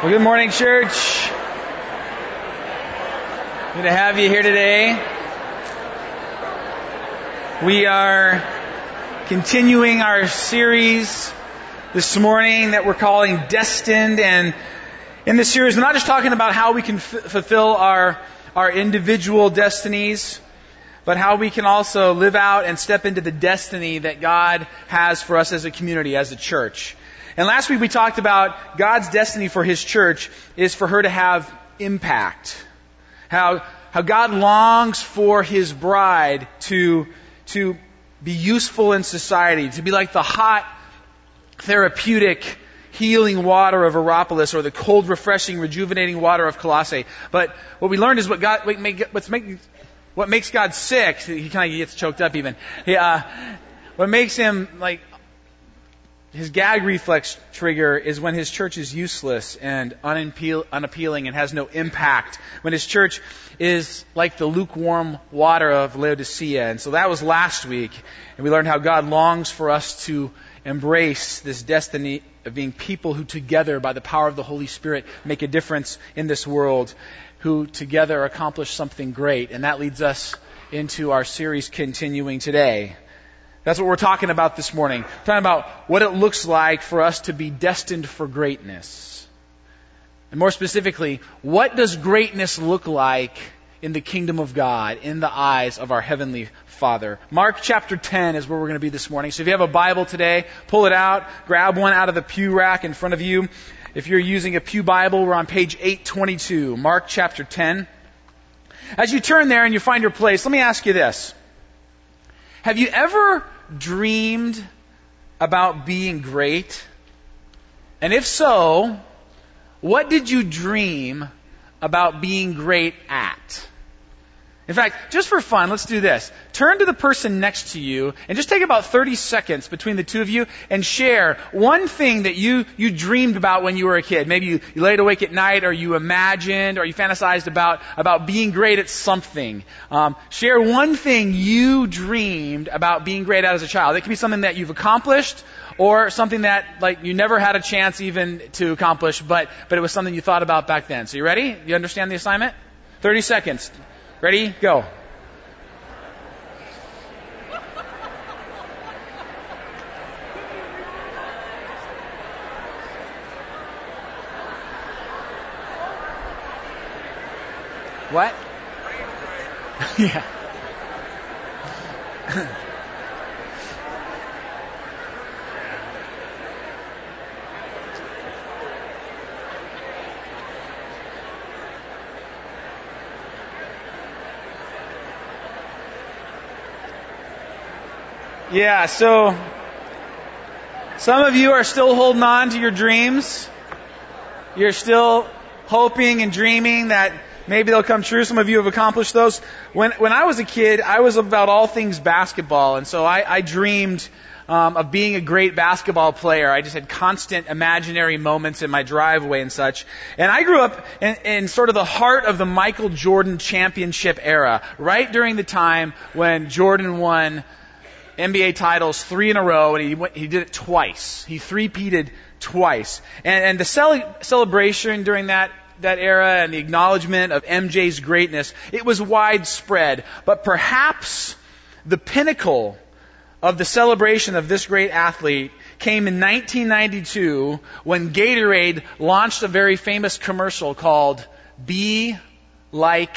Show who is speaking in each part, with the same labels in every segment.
Speaker 1: Well, good morning, church. Good to have you here today. We are continuing our series this morning that we're calling Destined. And in this series, we're not just talking about how we can f- fulfill our, our individual destinies, but how we can also live out and step into the destiny that God has for us as a community, as a church. And last week we talked about God's destiny for His church is for her to have impact. How, how God longs for His bride to, to be useful in society, to be like the hot, therapeutic, healing water of Hierapolis or the cold, refreshing, rejuvenating water of Colossae. But what we learned is what God, what, make, what's make, what makes God sick, he kind of gets choked up even. He, uh, what makes him like his gag reflex trigger is when his church is useless and unappealing and has no impact. When his church is like the lukewarm water of Laodicea. And so that was last week. And we learned how God longs for us to embrace this destiny of being people who together, by the power of the Holy Spirit, make a difference in this world, who together accomplish something great. And that leads us into our series continuing today. That's what we're talking about this morning. We're talking about what it looks like for us to be destined for greatness. And more specifically, what does greatness look like in the kingdom of God, in the eyes of our heavenly Father? Mark chapter 10 is where we're going to be this morning. So if you have a Bible today, pull it out, grab one out of the pew rack in front of you. If you're using a Pew Bible, we're on page 822, Mark chapter 10. As you turn there and you find your place, let me ask you this. Have you ever dreamed about being great? And if so, what did you dream about being great at? In fact, just for fun, let's do this. Turn to the person next to you and just take about 30 seconds between the two of you and share one thing that you, you dreamed about when you were a kid. Maybe you, you laid awake at night or you imagined or you fantasized about, about being great at something. Um, share one thing you dreamed about being great at as a child. It could be something that you've accomplished or something that like you never had a chance even to accomplish, but, but it was something you thought about back then. So you ready? You understand the assignment? 30 seconds. Ready? Go. What? yeah. Yeah, so some of you are still holding on to your dreams. You're still hoping and dreaming that maybe they'll come true. Some of you have accomplished those. When when I was a kid, I was about all things basketball, and so I, I dreamed um, of being a great basketball player. I just had constant imaginary moments in my driveway and such. And I grew up in, in sort of the heart of the Michael Jordan championship era, right during the time when Jordan won NBA titles three in a row, and he went, he did it twice. He three-peated twice. And, and the cel- celebration during that that era and the acknowledgement of MJ's greatness, it was widespread. But perhaps the pinnacle of the celebration of this great athlete came in 1992 when Gatorade launched a very famous commercial called Be Like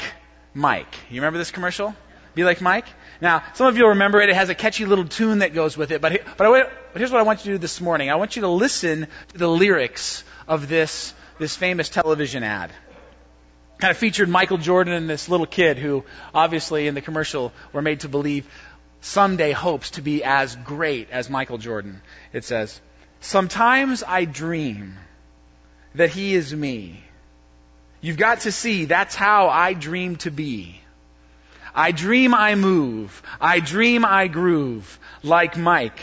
Speaker 1: Mike. You remember this commercial? Be Like Mike? Now, some of you will remember it. It has a catchy little tune that goes with it. But, but, I, but here's what I want you to do this morning. I want you to listen to the lyrics of this, this famous television ad. Kind of featured Michael Jordan and this little kid who, obviously, in the commercial, were made to believe someday hopes to be as great as Michael Jordan. It says, Sometimes I dream that he is me. You've got to see, that's how I dream to be. I dream I move. I dream I groove like Mike.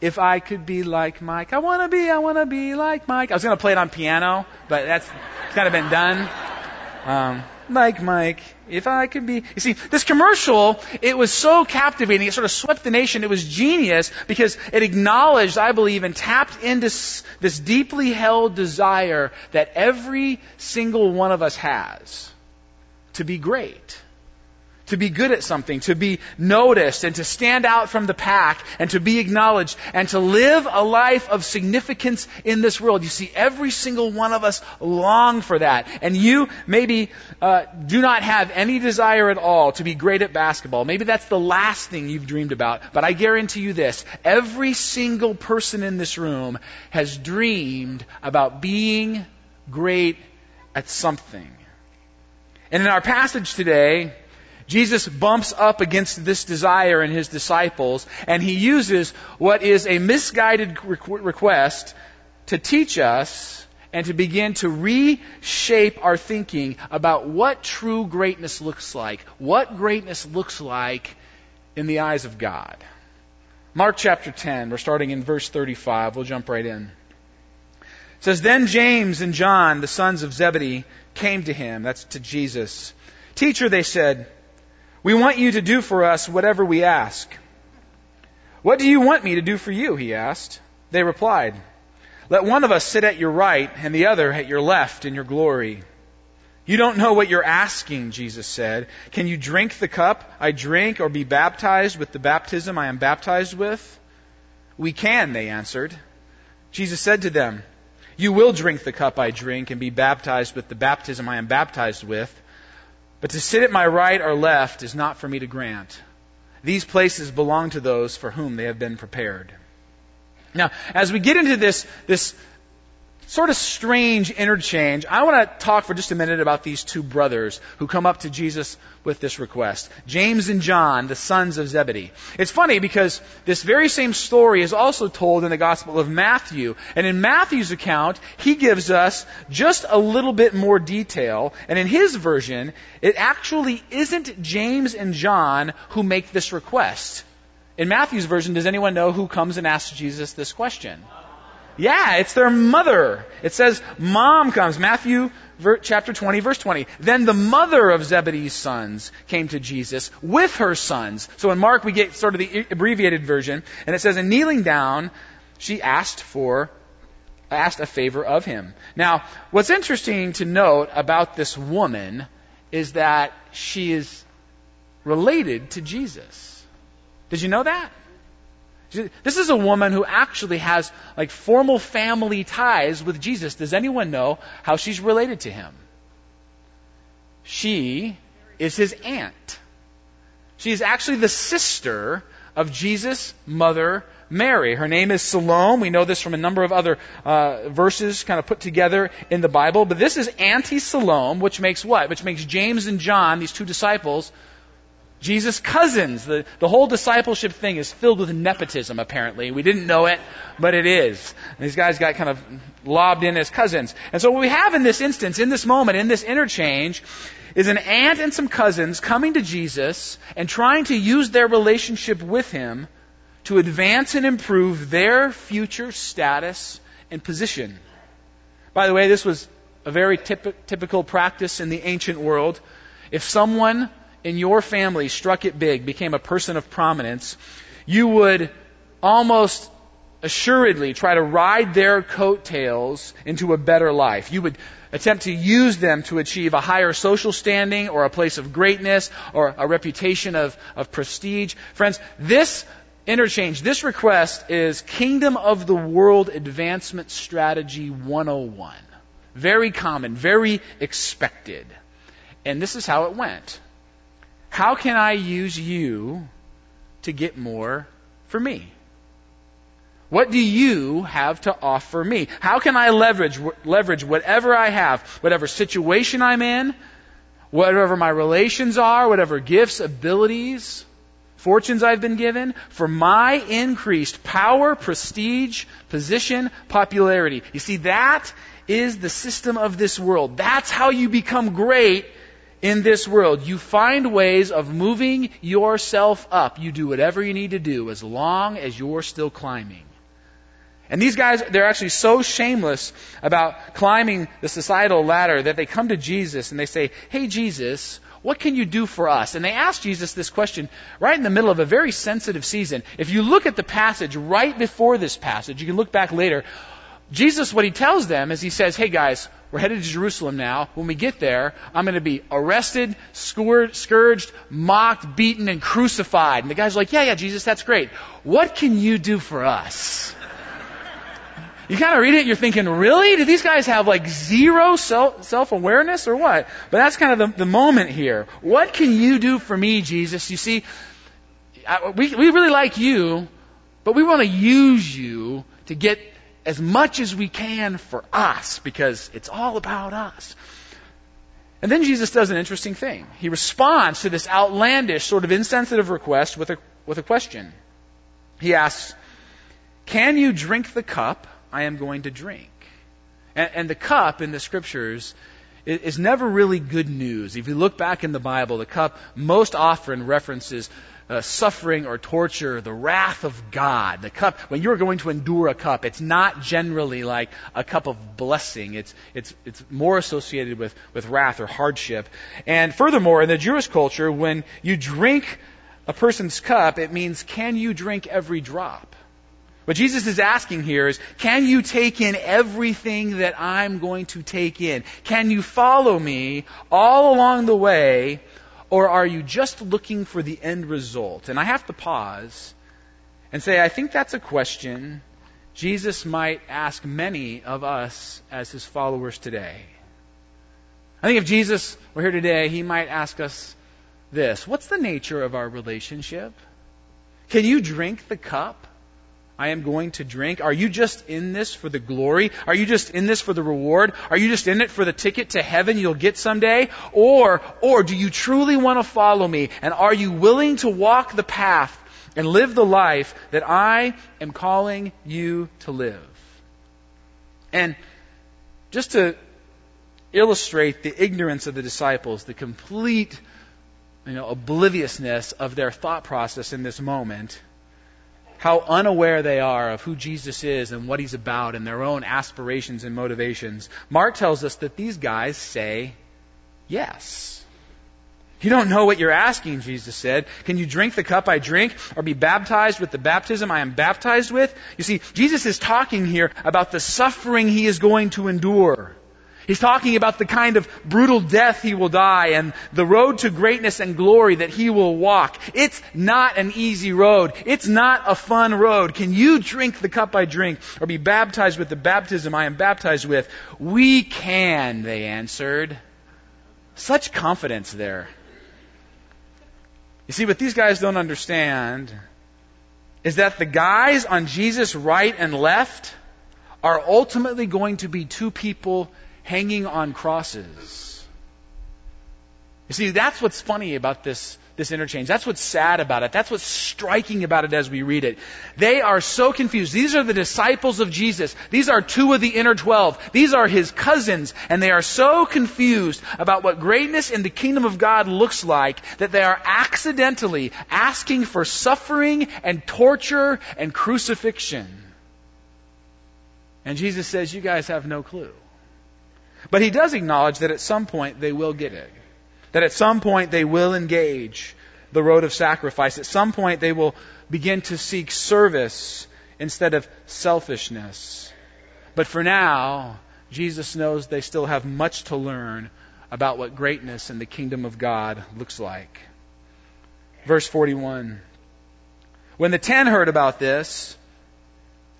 Speaker 1: If I could be like Mike, I want to be, I want to be like Mike. I was to play it on piano, but that's kind of been done. Um, Mike, Mike, if I could be. You see, this commercial, it was so captivating. It sort of swept the nation. It was genius because it acknowledged, I believe, and tapped into this deeply held desire that every single one of us has to be great to be good at something, to be noticed, and to stand out from the pack, and to be acknowledged, and to live a life of significance in this world. You see, every single one of us long for that. And you maybe uh, do not have any desire at all to be great at basketball. Maybe that's the last thing you've dreamed about. But I guarantee you this every single person in this room has dreamed about being great at something. And in our passage today, Jesus bumps up against this desire in his disciples, and he uses what is a misguided request to teach us and to begin to reshape our thinking about what true greatness looks like, what greatness looks like in the eyes of God. Mark chapter 10, we're starting in verse 35. We'll jump right in. It says, Then James and John, the sons of Zebedee, came to him. That's to Jesus. Teacher, they said, we want you to do for us whatever we ask. What do you want me to do for you? He asked. They replied, Let one of us sit at your right and the other at your left in your glory. You don't know what you're asking, Jesus said. Can you drink the cup I drink or be baptized with the baptism I am baptized with? We can, they answered. Jesus said to them, You will drink the cup I drink and be baptized with the baptism I am baptized with. But to sit at my right or left is not for me to grant. These places belong to those for whom they have been prepared. Now, as we get into this, this sort of strange interchange, I want to talk for just a minute about these two brothers who come up to Jesus with this request James and John, the sons of Zebedee. It's funny because this very same story is also told in the Gospel of Matthew. And in Matthew's account, he gives us just a little bit more detail. And in his version, it actually isn't James and John who make this request. In Matthew's version, does anyone know who comes and asks Jesus this question? Yeah, it's their mother. It says mom comes. Matthew chapter 20, verse 20. Then the mother of Zebedee's sons came to Jesus with her sons. So in Mark, we get sort of the abbreviated version, and it says, and kneeling down, she asked for, asked a favor of him. Now, what's interesting to note about this woman is that she is related to Jesus. Did you know that? This is a woman who actually has like formal family ties with Jesus. Does anyone know how she's related to him? She is his aunt. She is actually the sister of Jesus' mother, Mary. Her name is Salome. We know this from a number of other uh, verses kind of put together in the Bible. But this is Auntie Salome, which makes what? Which makes James and John, these two disciples, Jesus' cousins. The, the whole discipleship thing is filled with nepotism, apparently. We didn't know it, but it is. And these guys got kind of lobbed in as cousins. And so what we have in this instance, in this moment, in this interchange, is an aunt and some cousins coming to Jesus and trying to use their relationship with him to advance and improve their future status and position. By the way, this was a very typ- typical practice in the ancient world. If someone in your family struck it big, became a person of prominence, you would almost assuredly try to ride their coattails into a better life. You would attempt to use them to achieve a higher social standing or a place of greatness or a reputation of, of prestige. Friends, this interchange, this request is Kingdom of the World Advancement Strategy 101. Very common, very expected. And this is how it went. How can I use you to get more for me? What do you have to offer me? How can I leverage, leverage whatever I have, whatever situation I'm in, whatever my relations are, whatever gifts, abilities, fortunes I've been given, for my increased power, prestige, position, popularity? You see, that is the system of this world. That's how you become great in this world. You find ways of moving yourself up. You do whatever you need to do as long as you're still climbing. And these guys, they're actually so shameless about climbing the societal ladder that they come to Jesus and they say, Hey, Jesus, what can you do for us? And they ask Jesus this question right in the middle of a very sensitive season. If you look at the passage right before this passage, you can look back later. Jesus, what he tells them is he says, Hey guys, we're headed to Jerusalem now. When we get there, I'm going to be arrested, scourged, mocked, beaten, and crucified. And the guy's are like, Yeah, yeah, Jesus, that's great. What can you do for us? You kind of read it, you're thinking, really? Do these guys have like zero self awareness or what? But that's kind of the, the moment here. What can you do for me, Jesus? You see, we, we really like you, but we want to use you to get as much as we can for us because it's all about us. And then Jesus does an interesting thing. He responds to this outlandish, sort of insensitive request with a, with a question. He asks, Can you drink the cup I am going to drink. And, and the cup in the scriptures is, is never really good news. If you look back in the Bible, the cup most often references uh, suffering or torture, the wrath of God. The cup, when you're going to endure a cup, it's not generally like a cup of blessing. It's, it's, it's more associated with, with wrath or hardship. And furthermore, in the Jewish culture, when you drink a person's cup, it means can you drink every drop? What Jesus is asking here is, can you take in everything that I'm going to take in? Can you follow me all along the way, or are you just looking for the end result? And I have to pause and say, I think that's a question Jesus might ask many of us as his followers today. I think if Jesus were here today, he might ask us this What's the nature of our relationship? Can you drink the cup? I am going to drink? Are you just in this for the glory? Are you just in this for the reward? Are you just in it for the ticket to heaven you'll get someday? Or, or do you truly want to follow me? And are you willing to walk the path and live the life that I am calling you to live? And just to illustrate the ignorance of the disciples, the complete you know, obliviousness of their thought process in this moment, how unaware they are of who Jesus is and what he's about and their own aspirations and motivations. Mark tells us that these guys say yes. You don't know what you're asking, Jesus said. Can you drink the cup I drink or be baptized with the baptism I am baptized with? You see, Jesus is talking here about the suffering he is going to endure. He's talking about the kind of brutal death he will die and the road to greatness and glory that he will walk. It's not an easy road. It's not a fun road. Can you drink the cup I drink or be baptized with the baptism I am baptized with? We can, they answered. Such confidence there. You see, what these guys don't understand is that the guys on Jesus' right and left are ultimately going to be two people hanging on crosses. You see, that's what's funny about this, this interchange. That's what's sad about it. That's what's striking about it as we read it. They are so confused. These are the disciples of Jesus. These are two of the inner twelve. These are his cousins, and they are so confused about what greatness in the kingdom of God looks like that they are accidentally asking for suffering and torture and crucifixion. And Jesus says, You guys have no clue. But he does acknowledge that at some point they will get it. That at some point they will engage the road of sacrifice. At some point they will begin to seek service instead of selfishness. But for now, Jesus knows they still have much to learn about what greatness in the kingdom of God looks like. Verse 41. When the ten heard about this,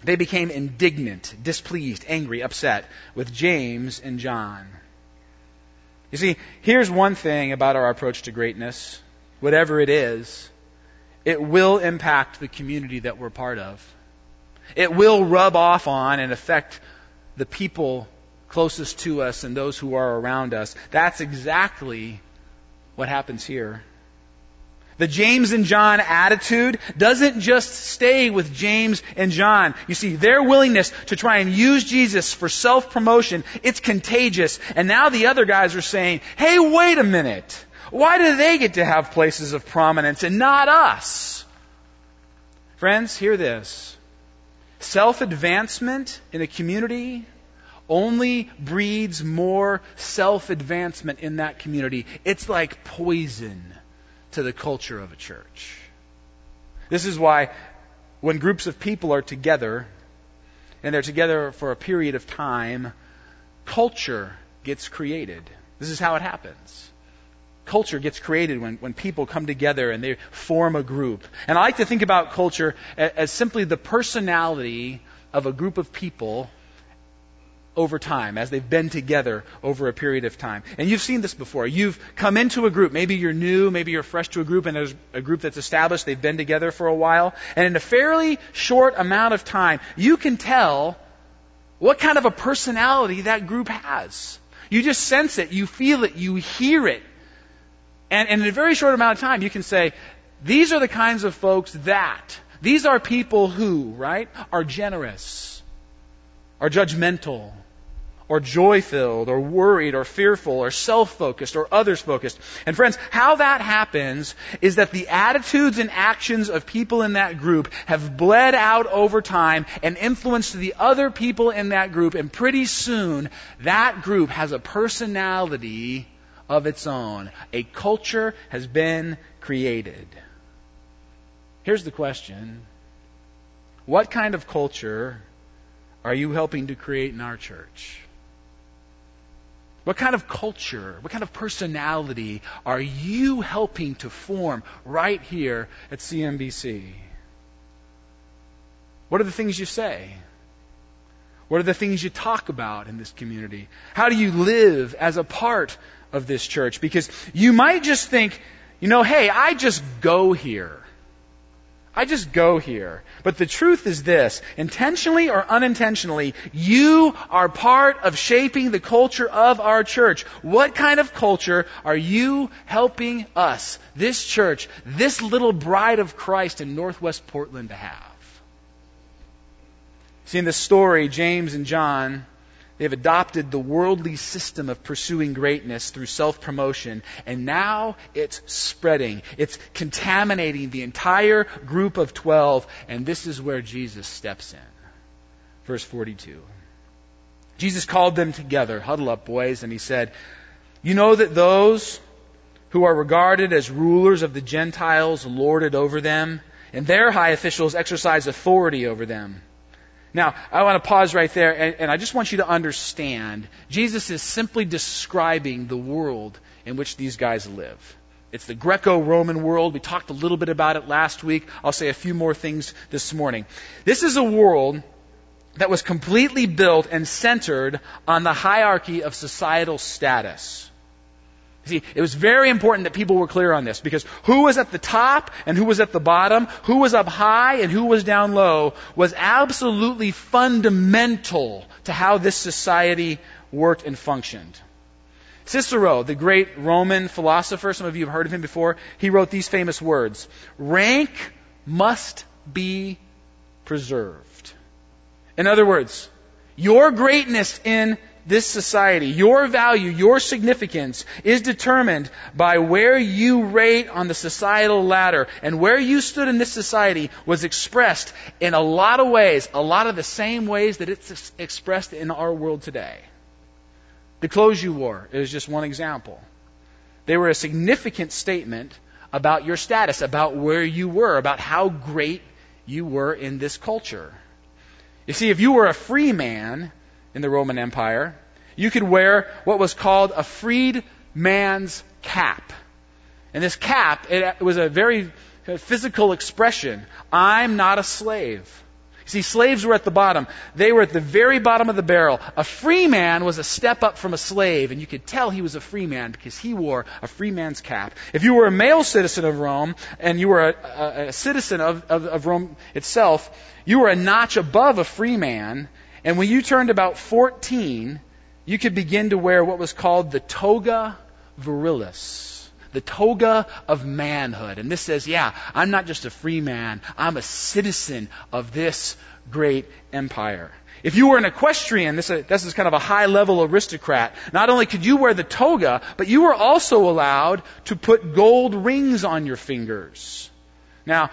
Speaker 1: they became indignant, displeased, angry, upset with James and John. You see, here's one thing about our approach to greatness whatever it is, it will impact the community that we're part of. It will rub off on and affect the people closest to us and those who are around us. That's exactly what happens here. The James and John attitude doesn't just stay with James and John. You see, their willingness to try and use Jesus for self-promotion, it's contagious. And now the other guys are saying, hey, wait a minute. Why do they get to have places of prominence and not us? Friends, hear this. self advancement in a community only breeds more self advancement in that community. It's like poison to the culture of a church. This is why when groups of people are together, and they're together for a period of time, culture gets created. This is how it happens. Culture gets created when, when people come together and they form a group. And I like to think about culture as, as simply the personality of a group of people over time, as they've been together over a period of time. And you've seen this before. You've come into a group. Maybe you're new, maybe you're fresh to a group, and there's a group that's established. They've been together for a while. And in a fairly short amount of time, you can tell what kind of a personality that group has. You just sense it, you feel it, you hear it. And, and in a very short amount of time, you can say, these are the kinds of folks that, these are people who, right, are generous, are judgmental, or joy filled, or worried, or fearful, or self focused, or others focused. And friends, how that happens is that the attitudes and actions of people in that group have bled out over time and influenced the other people in that group, and pretty soon that group has a personality of its own. A culture has been created. Here's the question What kind of culture are you helping to create in our church? What kind of culture, what kind of personality are you helping to form right here at CMBC? What are the things you say? What are the things you talk about in this community? How do you live as a part of this church? Because you might just think, you know, hey, I just go here. I just go here. But the truth is this intentionally or unintentionally, you are part of shaping the culture of our church. What kind of culture are you helping us, this church, this little bride of Christ in Northwest Portland to have? See, in this story, James and John They've adopted the worldly system of pursuing greatness through self promotion, and now it's spreading. It's contaminating the entire group of 12, and this is where Jesus steps in. Verse 42. Jesus called them together, huddle up, boys, and he said, You know that those who are regarded as rulers of the Gentiles lord it over them, and their high officials exercise authority over them. Now, I want to pause right there, and, and, I just want you to understand Jesus is simply describing the world in which these guys live. It's the Greco Roman world. We talked a little bit about it last week. I'll say a few more things this morning. This is a world that was completely built and centered on the hierarchy of societal status. See, it was very important that people were clear on this because who was at the top and who was at the bottom, who was up high and who was down low was absolutely fundamental to how this society worked and functioned. Cicero, the great Roman philosopher, some of you have heard of him before, he wrote these famous words Rank must be preserved. In other words, your greatness in this society, your value, your significance is determined by where you rate on the societal ladder. And where you stood in this society was expressed in a lot of ways, a lot of the same ways that it's expressed in our world today. The clothes you wore is just one example. They were a significant statement about your status, about where you were, about how great you were in this culture. You see, if you were a free man, in the Roman Empire, you could wear what was called a freed man's cap. And this cap, it was a very physical expression. I'm not a slave. See, slaves were at the bottom. They were at the very bottom of the barrel. A free man was a step up from a slave, and you could tell he was a free man because he wore a free man's cap. If you were a male citizen of Rome, and you were a, a, a citizen of, of, of Rome itself, you were a notch above a free man, and when you turned about 14, you could begin to wear what was called the toga virilis, the toga of manhood. And this says, yeah, I'm not just a free man, I'm a citizen of this great empire. If you were an equestrian, this, uh, this is kind of a high level aristocrat, not only could you wear the toga, but you were also allowed to put gold rings on your fingers. Now,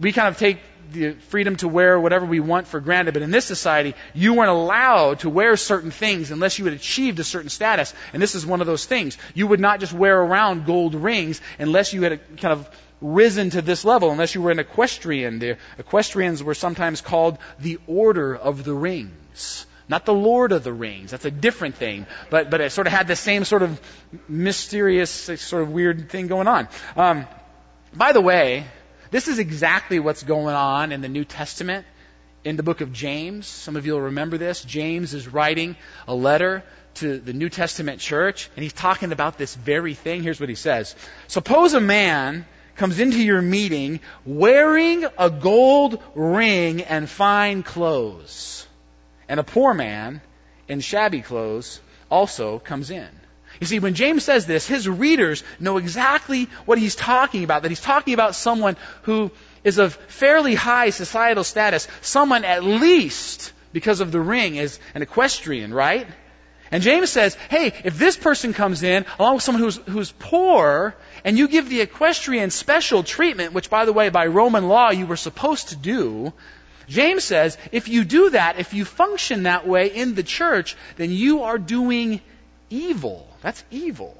Speaker 1: we kind of take the freedom to wear whatever we want for granted, but in this society, you weren't allowed to wear certain things unless you had achieved a certain status. And this is one of those things. You would not just wear around gold rings unless you had kind of risen to this level, unless you were an equestrian. The equestrians were sometimes called the Order of the Rings. Not the Lord of the Rings. That's a different thing. But, but it sort of had the same sort of mysterious, sort of weird thing going on. Um, by the way, this is exactly what's going on in the New Testament in the book of James. Some of you will remember this. James is writing a letter to the New Testament church, and he's talking about this very thing. Here's what he says Suppose a man comes into your meeting wearing a gold ring and fine clothes, and a poor man in shabby clothes also comes in. You see, when James says this, his readers know exactly what he's talking about, that he's talking about someone who is of fairly high societal status, someone at least, because of the ring, is an equestrian, right? And James says, hey, if this person comes in, along with someone who's, who's poor, and you give the equestrian special treatment, which, by the way, by Roman law you were supposed to do, James says, if you do that, if you function that way in the church, then you are doing evil. That's evil.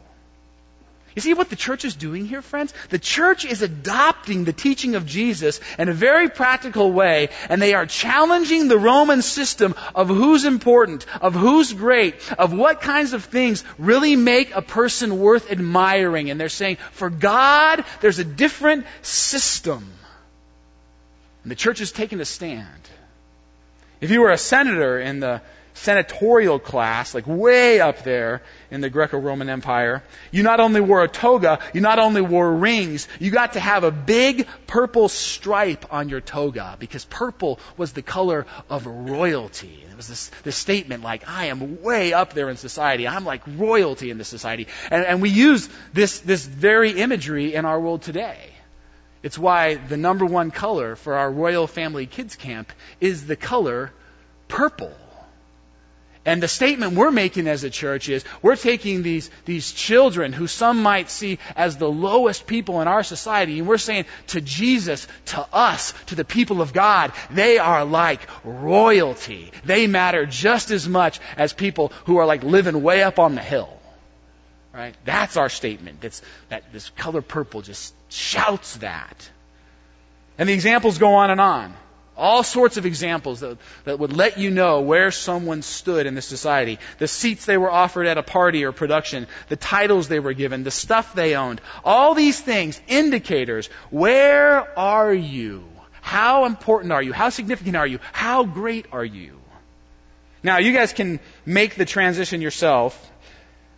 Speaker 1: You see what the church is doing here, friends? The church is adopting the teaching of Jesus in a very practical way, and they are challenging the Roman system of who's important, of who's great, of what kinds of things really make a person worth admiring. And they're saying, for God, there's a different system. And the church is taking a stand. If you were a senator in the senatorial class, like way up there in the Greco-Roman Empire. You not only wore a toga, you not only wore rings, you got to have a big purple stripe on your toga because purple was the color of royalty. It was this, this statement like, I am way up there in society. I'm like royalty in this society. And, and we use this, this very imagery in our world today. It's why the number one color for our Royal Family Kids Camp is the color purple. And the statement we're making as a church is we're taking these, these children who some might see as the lowest people in our society, and we're saying to Jesus, to us, to the people of God, they are like royalty. They matter just as much as people who are like living way up on the hill. Right? That's our statement. That's, that this color purple just shouts that. And the examples go on and on. All sorts of examples that, that would let you know where someone stood in the society. The seats they were offered at a party or production, the titles they were given, the stuff they owned. All these things, indicators. Where are you? How important are you? How significant are you? How great are you? Now, you guys can make the transition yourself.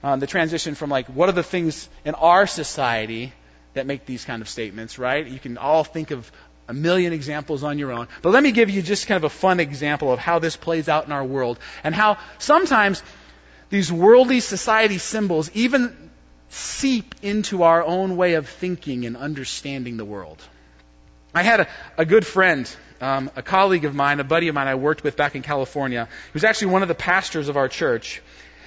Speaker 1: Um, the transition from like, what are the things in our society that make these kind of statements, right? You can all think of a million examples on your own. But let me give you just kind of a fun example of how this plays out in our world and how sometimes these worldly society symbols even seep into our own way of thinking and understanding the world. I had a, a good friend, um, a colleague of mine, a buddy of mine I worked with back in California, who was actually one of the pastors of our church.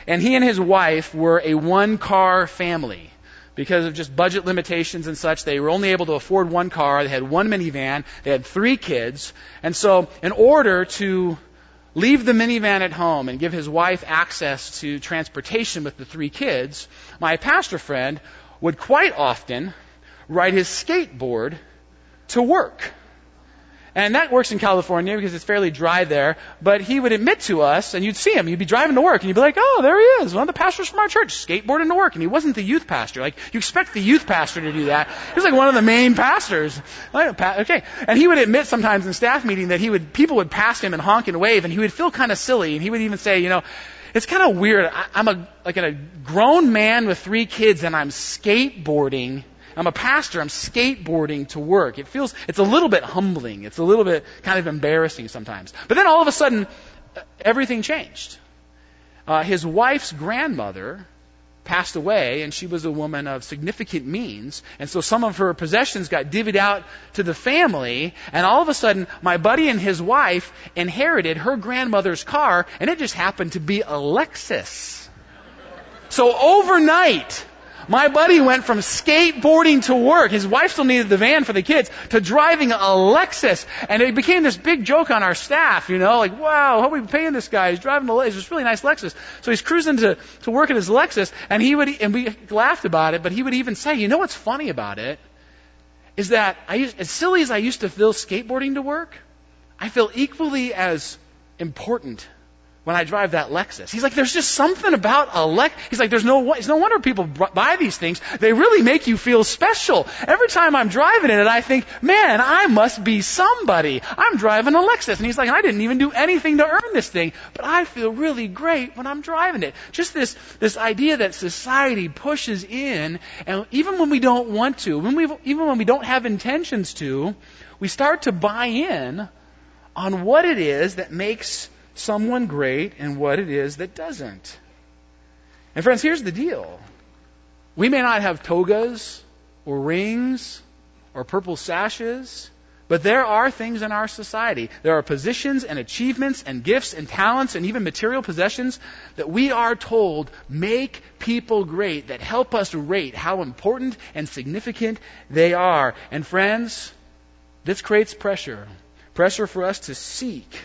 Speaker 1: And he and his wife were a one car family because of just budget limitations and such. They were only able to afford one car. They had one minivan. They had three kids. And so, in order to leave the minivan at home and give his wife access to transportation with the three kids, my pastor friend would quite often ride his skateboard to work. And that works in California because it's fairly dry there. But he would admit to us, and you'd see him. You'd be driving to work, and you'd be like, "Oh, there he is, one of the pastors from our church, skateboarding to work." And he wasn't the youth pastor. Like you expect the youth pastor to do that. He was like one of the main pastors. Okay, and he would admit sometimes in staff meeting that he would people would pass him and honk and wave, and he would feel kind of silly, and he would even say, you know. It's kind of weird. I, I'm a like a grown man with three kids, and I'm skateboarding I'm a pastor. I'm skateboarding to work. It feels, it's a little bit humbling. It's a little bit kind of embarrassing sometimes. But then all of a sudden, everything changed. Uh, his wife's grandmother passed away, and she was a woman of significant means. And so some of her possessions got divvied out to the family, and all of a sudden, my buddy and his wife inherited her grandmother's car, and it just happened to be a Lexus. So overnight, My buddy went from skateboarding to work. His wife still needed the van for the kids to driving a Lexus. And it became this big joke on our staff, you know, like, wow, how are we paying this guy? He's driving a Lexus. It's really nice Lexus. So he's cruising to, to work in his Lexus and he would, and we laughed about it, but he would even say, you know what's funny about it? Is that I as silly as I used to feel skateboarding to work, I feel equally as important when I drive that Lexus. He's like, there's just something about a Lex. He's like, there's no, it's no wonder people buy these things. They really make you feel special. Every time I'm driving in it, I think, man, I must be somebody. I'm driving a Lexus. And he's like, I didn't even do anything to earn this thing, but I feel really great when I'm driving it. Just this, this idea that society pushes in, and even when we don't want to, when we, even when we don't have intentions to, we start to buy in on what it is that makes someone great and what it is that doesn't. And friends, here's the deal. We may not have togas or rings or purple sashes, but there are things in our society. There are positions and achievements and gifts and talents and even material possessions that we are told make people great, that help us rate how important and significant they are. And friends, this creates pressure. Pressure for us to seek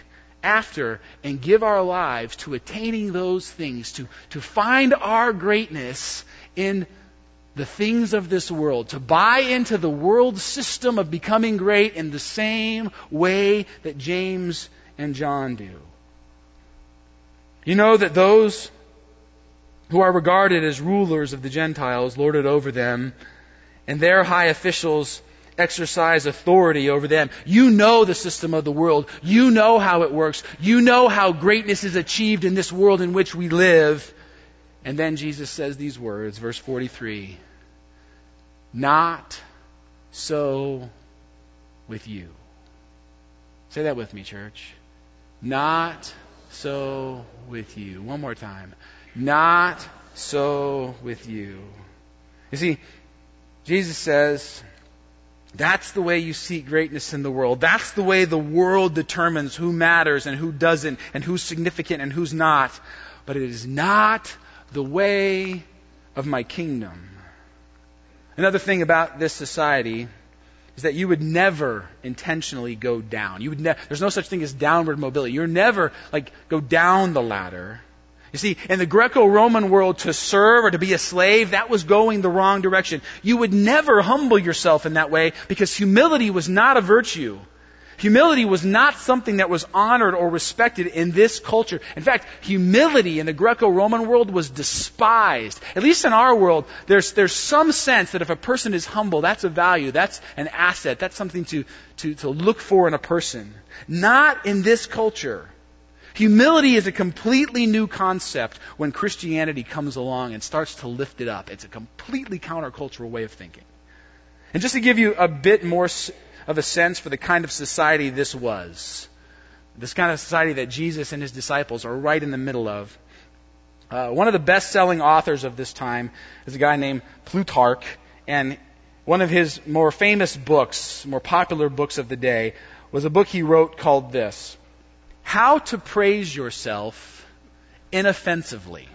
Speaker 1: after and give our lives to attaining those things, to, to find our greatness in the things of this world, to buy into the world system of becoming great in the same way that James and John do. You know that those who are regarded as rulers of the Gentiles lord it over them, and their high officials exercise authority over them. You know the system of the world. You know how it works. You know how greatness is achieved in this world in which we live. And then Jesus says these words, verse 43 Not so with you. Say that with me, church. Not so with you. One more time. Not so with you. You see, Jesus says, that's the way you seek greatness in the world. That's the way the world determines who matters and who doesn't, and who's significant and who's not. But it is not the way of my kingdom. Another thing about this society is that you would never intentionally go down. You would ne- there's no such thing as downward mobility. You're never like go down the ladder. You see, in the Greco-Roman world, to serve or to be a slave, that was going the wrong direction. You would never humble yourself in that way because humility was not a virtue. Humility was not something that was honored or respected in this culture. In fact, humility in the Greco-Roman world was despised. At least in our world, there's, there's some sense that if a person is humble, that's a value, that's an asset, that's something to, to, to look for in a person. Not in this culture. Humility is a completely new concept when Christianity comes along and starts to lift it up. It's a completely countercultural way of thinking. And just to give you a bit more of a sense for the kind of society this was, this kind of society that Jesus and his disciples are right in the middle of, uh, one of the best selling authors of this time is a guy named Plutarch, and one of his more famous books, more popular books of the day, was a book he wrote called this how to praise yourself inoffensively.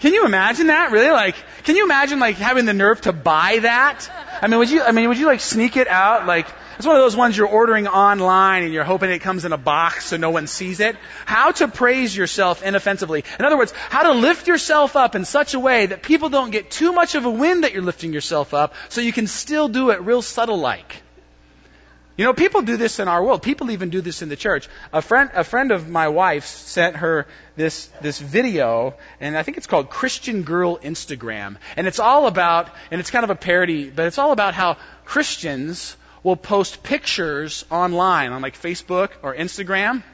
Speaker 1: Can you imagine that? Really? Like, can you imagine like having the nerve to buy that? I mean, would you, I mean, would you like sneak it out? Like, it's one of those ones you're ordering online and you're hoping it comes in a box so no one sees it. How to praise yourself inoffensively. In other words, how to lift yourself up in such a way that people don't get too much of a wind that you're lifting yourself up so you can still do it real subtle like. You know, people do this in our world. People even do this in the church. A friend, a friend of my wife's sent her this, this video, and I think it's called Christian Girl Instagram. And it's all about, and it's kind of a parody, but it's all about how Christians will post pictures online on like Facebook or Instagram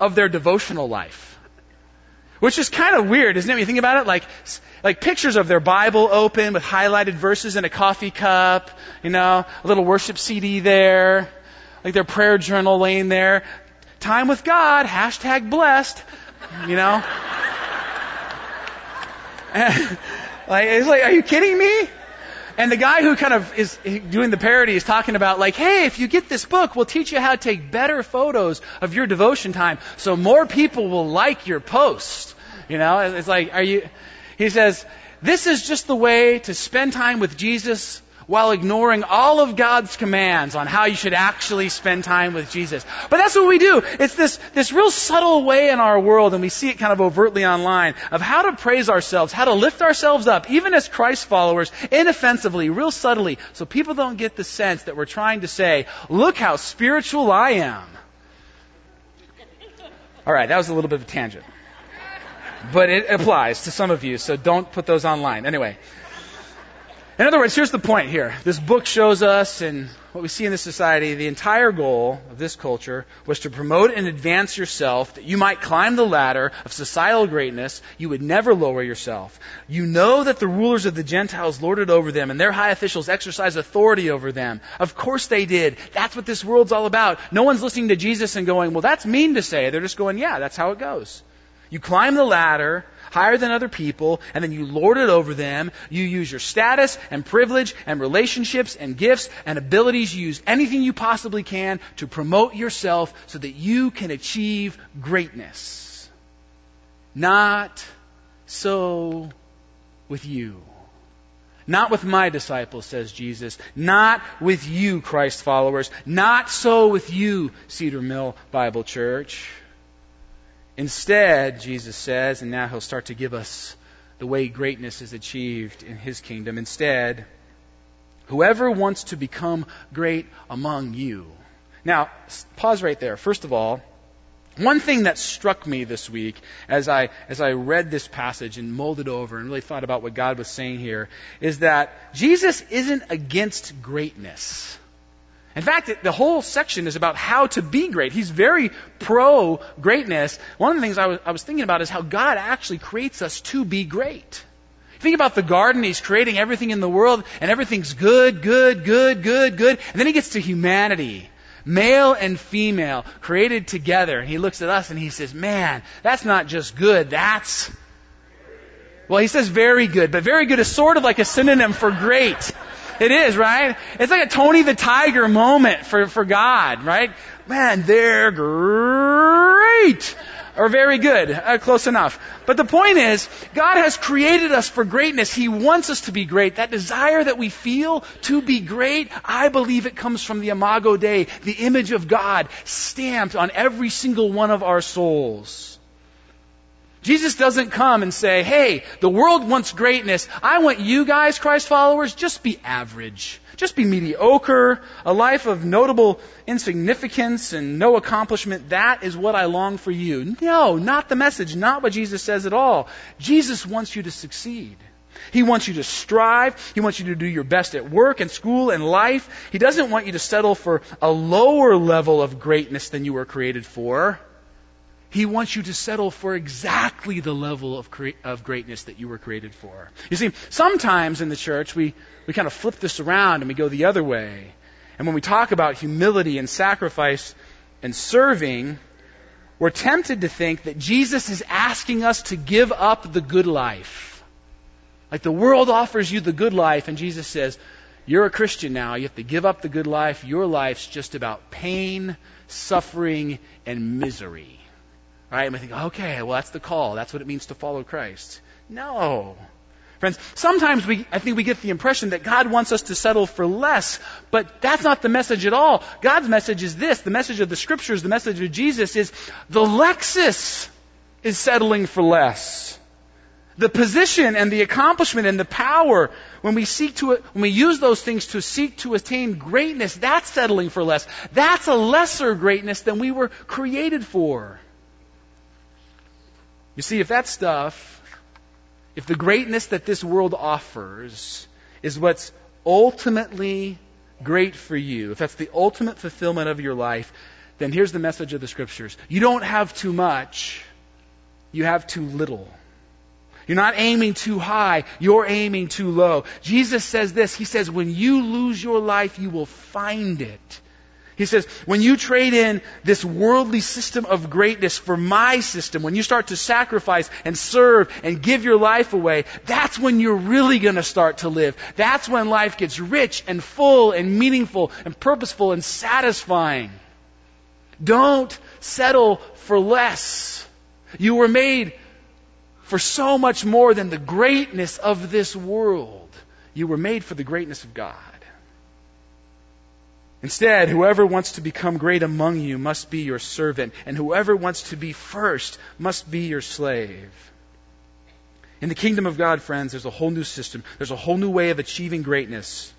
Speaker 1: of their devotional life. Which is kind of weird, isn't it? When you think about it, like, like pictures of their Bible open with highlighted verses in a coffee cup, you know, a little worship CD there, like their prayer journal laying there. Time with God, hashtag blessed, you know? like, it's like, are you kidding me? And the guy who kind of is doing the parody is talking about like, hey, if you get this book, we'll teach you how to take better photos of your devotion time so more people will like your post. You know, it's like, are you, he says, this is just the way to spend time with Jesus while ignoring all of God's commands on how you should actually spend time with Jesus. But that's what we do. It's this, this real subtle way in our world, and we see it kind of overtly online, of how to praise ourselves, how to lift ourselves up, even as Christ followers, inoffensively, real subtly, so people don't get the sense that we're trying to say, look how spiritual I am. All right, that was a little bit of a tangent. But it applies to some of you, so don't put those online. Anyway. In other words, here's the point here. This book shows us, and what we see in this society, the entire goal of this culture was to promote and advance yourself, that you might climb the ladder of societal greatness. You would never lower yourself. You know that the rulers of the Gentiles lorded over them, and their high officials exercise authority over them. Of course they did. That's what this world's all about. No one's listening to Jesus and going, well, that's mean to say. They're just going, yeah, that's how it goes. You climb the ladder, higher than other people, and then you lord it over them. You use your status and privilege and relationships and gifts and abilities. You use anything you possibly can to promote yourself so that you can achieve greatness. Not so with you. Not with my disciples, says Jesus. Not with you, Christ followers. Not so with you, Cedar Mill Bible Church. Instead, Jesus says, and now he'll start to give us the way greatness is achieved in his kingdom. Instead, whoever wants to become great among you. Now, pause right there. First of all, one thing that struck me this week as I, as I read this passage and mulled it over and really thought about what God was saying here is that Jesus isn't against greatness. In fact, the whole section is about how to be great. He's very pro greatness. One of the things I was, I was thinking about is how God actually creates us to be great. Think about the garden. He's creating everything in the world, and everything's good, good, good, good, good. And then he gets to humanity. Male and female, created together. And he looks at us and he says, Man, that's not just good, that's. Well, he says very good, but very good is sort of like a synonym for great. It is, right? It's like a Tony the Tiger moment for, for God, right? Man, they're great. Or very good. Uh, close enough. But the point is, God has created us for greatness. He wants us to be great. That desire that we feel to be great, I believe it comes from the Imago Dei, the image of God stamped on every single one of our souls. Jesus doesn't come and say, hey, the world wants greatness. I want you guys, Christ followers, just be average. Just be mediocre. A life of notable insignificance and no accomplishment. That is what I long for you. No, not the message. Not what Jesus says at all. Jesus wants you to succeed. He wants you to strive. He wants you to do your best at work and school and life. He doesn't want you to settle for a lower level of greatness than you were created for. He wants you to settle for exactly the level of, cre- of greatness that you were created for. You see, sometimes in the church we, we kind of flip this around and we go the other way. And when we talk about humility and sacrifice and serving, we're tempted to think that Jesus is asking us to give up the good life. Like the world offers you the good life, and Jesus says, You're a Christian now. You have to give up the good life. Your life's just about pain, suffering, and misery. Right? And we think, okay, well, that's the call. That's what it means to follow Christ. No. Friends, sometimes we, I think we get the impression that God wants us to settle for less, but that's not the message at all. God's message is this. The message of the scriptures, the message of Jesus is the Lexus is settling for less. The position and the accomplishment and the power, when we seek to, when we use those things to seek to attain greatness, that's settling for less. That's a lesser greatness than we were created for. You see, if that stuff, if the greatness that this world offers is what's ultimately great for you, if that's the ultimate fulfillment of your life, then here's the message of the scriptures. You don't have too much, you have too little. You're not aiming too high, you're aiming too low. Jesus says this He says, when you lose your life, you will find it. He says, when you trade in this worldly system of greatness for my system, when you start to sacrifice and serve and give your life away, that's when you're really going to start to live. That's when life gets rich and full and meaningful and purposeful and satisfying. Don't settle for less. You were made for so much more than the greatness of this world. You were made for the greatness of God. Instead, whoever wants to become great among you must be your servant, and whoever wants to be first must be your slave. In the kingdom of God, friends, there's a whole new system. There's a whole new way of achieving greatness.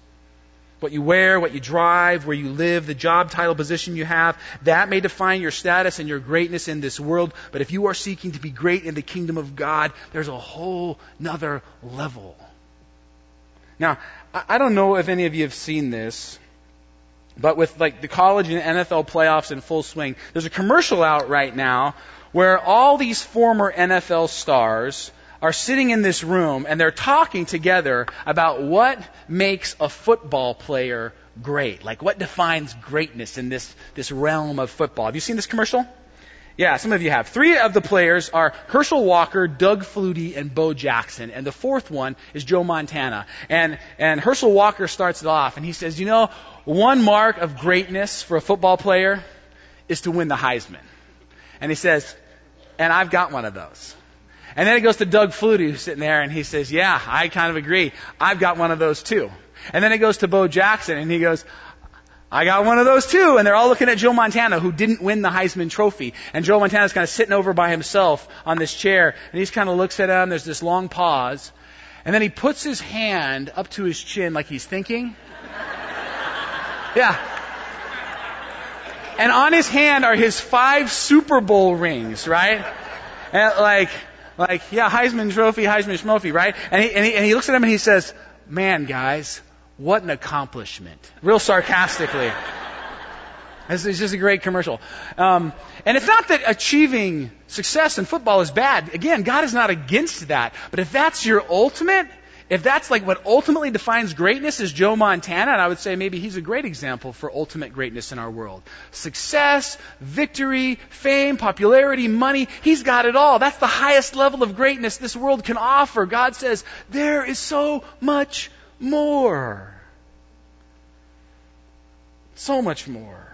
Speaker 1: What you wear, what you drive, where you live, the job title position you have, that may define your status and your greatness in this world. But if you are seeking to be great in the kingdom of God, there's a whole nother level. Now, I don't know if any of you have seen this, but with like the college and NFL playoffs in full swing, there's a commercial out right now where all these former NFL stars are sitting in this room and they're talking together about what makes a football player great. Like what defines greatness in this, this realm of football. Have you seen this commercial? Yeah, some of you have. Three of the players are Herschel Walker, Doug Flutie, and Bo Jackson. And the fourth one is Joe Montana. And, and Herschel Walker starts it off and he says, you know, one mark of greatness for a football player is to win the Heisman. And he says, and I've got one of those. And then it goes to Doug Flutie who's sitting there and he says, yeah, I kind of agree. I've got one of those too. And then it goes to Bo Jackson and he goes, I got one of those too. And they're all looking at Joe Montana, who didn't win the Heisman Trophy. And Joe Montana's kind of sitting over by himself on this chair. And he just kind of looks at him. There's this long pause. And then he puts his hand up to his chin like he's thinking. Yeah. And on his hand are his five Super Bowl rings, right? And like, like, yeah, Heisman Trophy, Heisman Schmophy, right? And he, and, he, and he looks at him and he says, man, guys, what an accomplishment. Real sarcastically. Is just a great commercial. Um, and it's not that achieving success in football is bad. Again, God is not against that. But if that's your ultimate, if that's like what ultimately defines greatness is Joe Montana, and I would say maybe he's a great example for ultimate greatness in our world. Success, victory, fame, popularity, money, he's got it all. That's the highest level of greatness this world can offer. God says, there is so much more. So much more.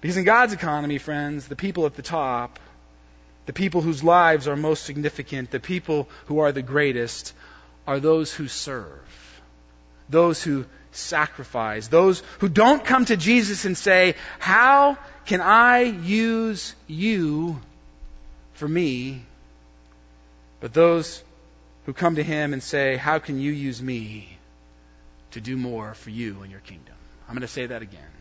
Speaker 1: Because in God's economy, friends, the people at the top, the people whose lives are most significant, the people who are the greatest, are those who serve, those who sacrifice, those who don't come to Jesus and say, How can I use you for me? But those who come to Him and say, How can you use me to do more for you and your kingdom? I'm going to say that again.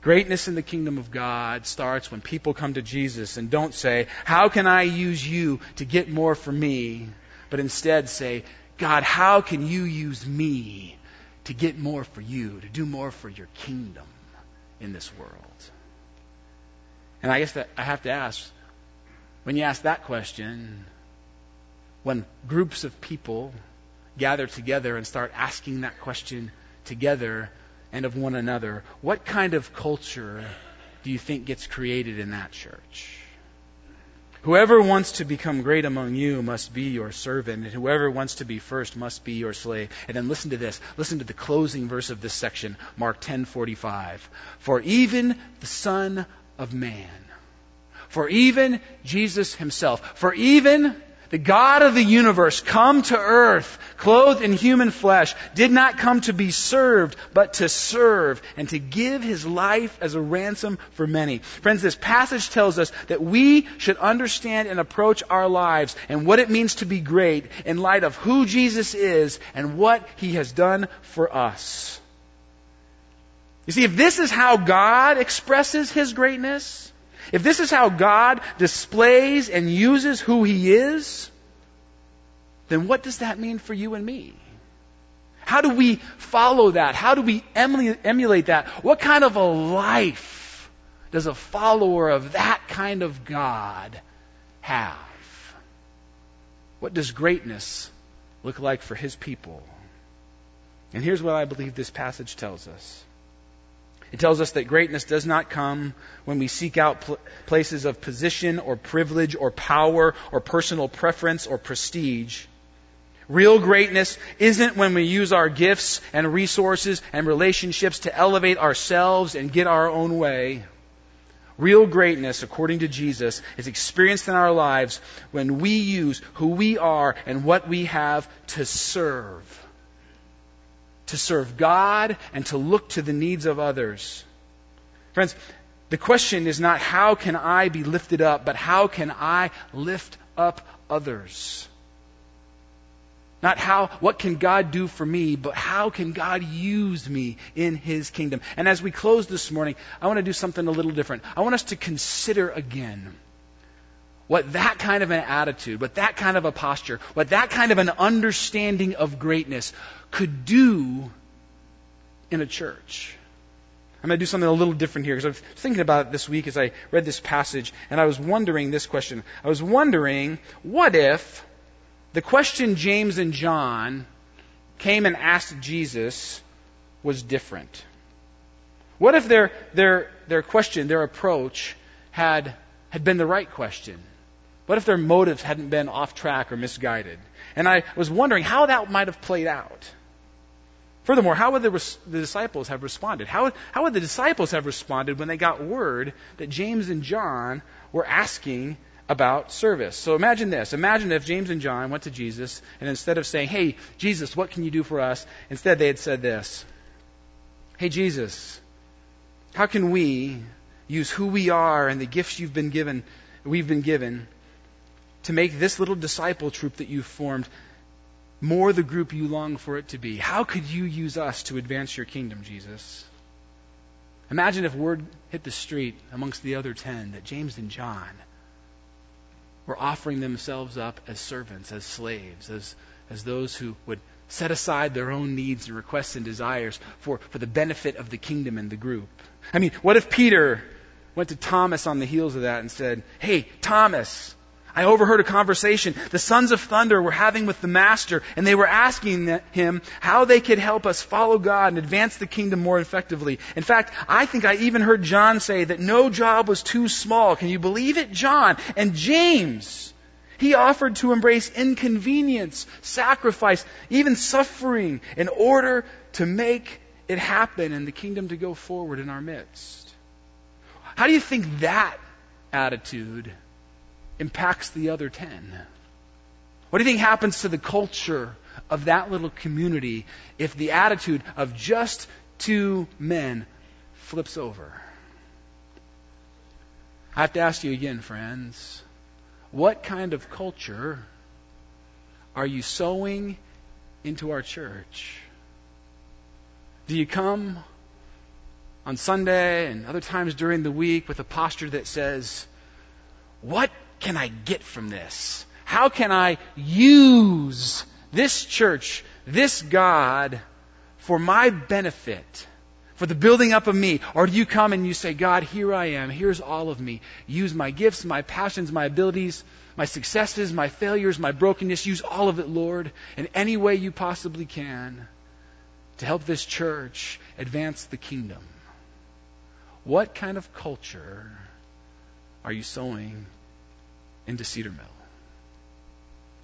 Speaker 1: Greatness in the kingdom of God starts when people come to Jesus and don't say, How can I use you to get more for me? But instead say, God, how can you use me to get more for you, to do more for your kingdom in this world? And I guess that I have to ask, when you ask that question, when groups of people gather together and start asking that question together and of one another, what kind of culture do you think gets created in that church? Whoever wants to become great among you must be your servant, and whoever wants to be first must be your slave. And then listen to this. Listen to the closing verse of this section, Mark 10:45. For even the Son of Man, for even Jesus himself, for even the God of the universe, come to earth, clothed in human flesh, did not come to be served, but to serve and to give his life as a ransom for many. Friends, this passage tells us that we should understand and approach our lives and what it means to be great in light of who Jesus is and what he has done for us. You see, if this is how God expresses his greatness, if this is how God displays and uses who He is, then what does that mean for you and me? How do we follow that? How do we emulate that? What kind of a life does a follower of that kind of God have? What does greatness look like for His people? And here's what I believe this passage tells us it tells us that greatness does not come when we seek out pl- places of position or privilege or power or personal preference or prestige. Real greatness isn't when we use our gifts and resources and relationships to elevate ourselves and get our own way. Real greatness, according to Jesus, is experienced in our lives when we use who we are and what we have to serve. To serve God and to look to the needs of others. Friends, the question is not how can I be lifted up, but how can I lift up others? Not how, what can God do for me, but how can God use me in His kingdom? And as we close this morning, I want to do something a little different. I want us to consider again what that kind of an attitude, what that kind of a posture, what that kind of an understanding of greatness could do in a church. I'm going to do something a little different here because I was thinking about it this week as I read this passage, and I was wondering this question. I was wondering, what if the question James and John came and asked Jesus was different. What if their, their, their question, their approach, had, had been the right question? What if their motives hadn't been off track or misguided? And I was wondering how that might have played out. Furthermore, how would the, the, disciples have responded? How, how would the disciples have responded when they got word that James and John were asking about service. So imagine this. Imagine if James and John went to Jesus and instead of saying, Hey, Jesus, what can you do for us? Instead they had said this Hey, Jesus, how can we use who we are and the gifts you've been given, we've been given, to make this little disciple troop that you've formed more the group you long for it to be? How could you use us to advance your kingdom, Jesus? Imagine if word hit the street amongst the other ten that James and John were offering themselves up as servants, as slaves, as, as those who would set aside their own needs and requests and desires for, for the benefit of the kingdom and the group. I mean, what if Peter went to Thomas on the heels of that and said, Hey, Thomas, I overheard a conversation the sons of thunder were having with the master, and they were asking him how they could help us follow God and advance the kingdom more effectively. In fact, I think I even heard John say that no job was too small. Can you believe it? John and James. He offered to embrace inconvenience, sacrifice, even suffering in order to make it happen and the kingdom to go forward in our midst. How do you think that attitude impacts the other 10? What do you think happens to the culture of that little community if the attitude of just two men flips over? I have to ask you again, friends. What kind of culture are you sowing into our church? Do you come on Sunday and other times during the week with a posture that says, What can I get from this? How can I use this church, this God, for my benefit, for the building up of me? Or do you come and you say, God, here I am, here's all of me. Use my gifts, my passions, my abilities, my successes, my failures, my brokenness. Use all of it, Lord, in any way you possibly can to help this church advance the kingdom. What kind of culture are you sowing into Cedar Mill.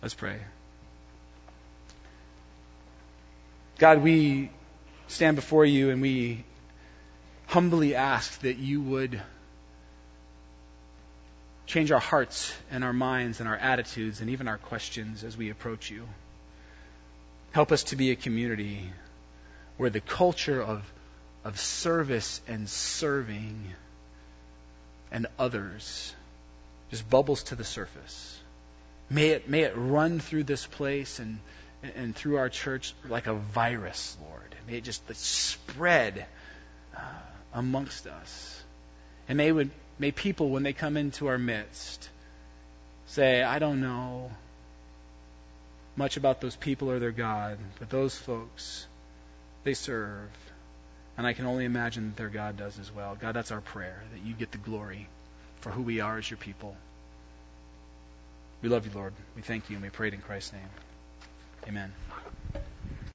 Speaker 1: Let's pray. God, we stand before you and we humbly ask that you would change our hearts and our minds and our attitudes and even our questions as we approach you. Help us to be a community where the culture of, of service and serving and others just bubbles to the surface. May it, may it run through this place and, and through our church like a virus, Lord. May it just spread uh, amongst us. And may, would, may people, when they come into our midst, say, I don't know much about those people or their God, but those folks, they serve. And I can only imagine that their God does as well. God, that's our prayer, that you get the glory for who we are as your people. We love you, Lord. We thank you, and we pray it in Christ's name. Amen.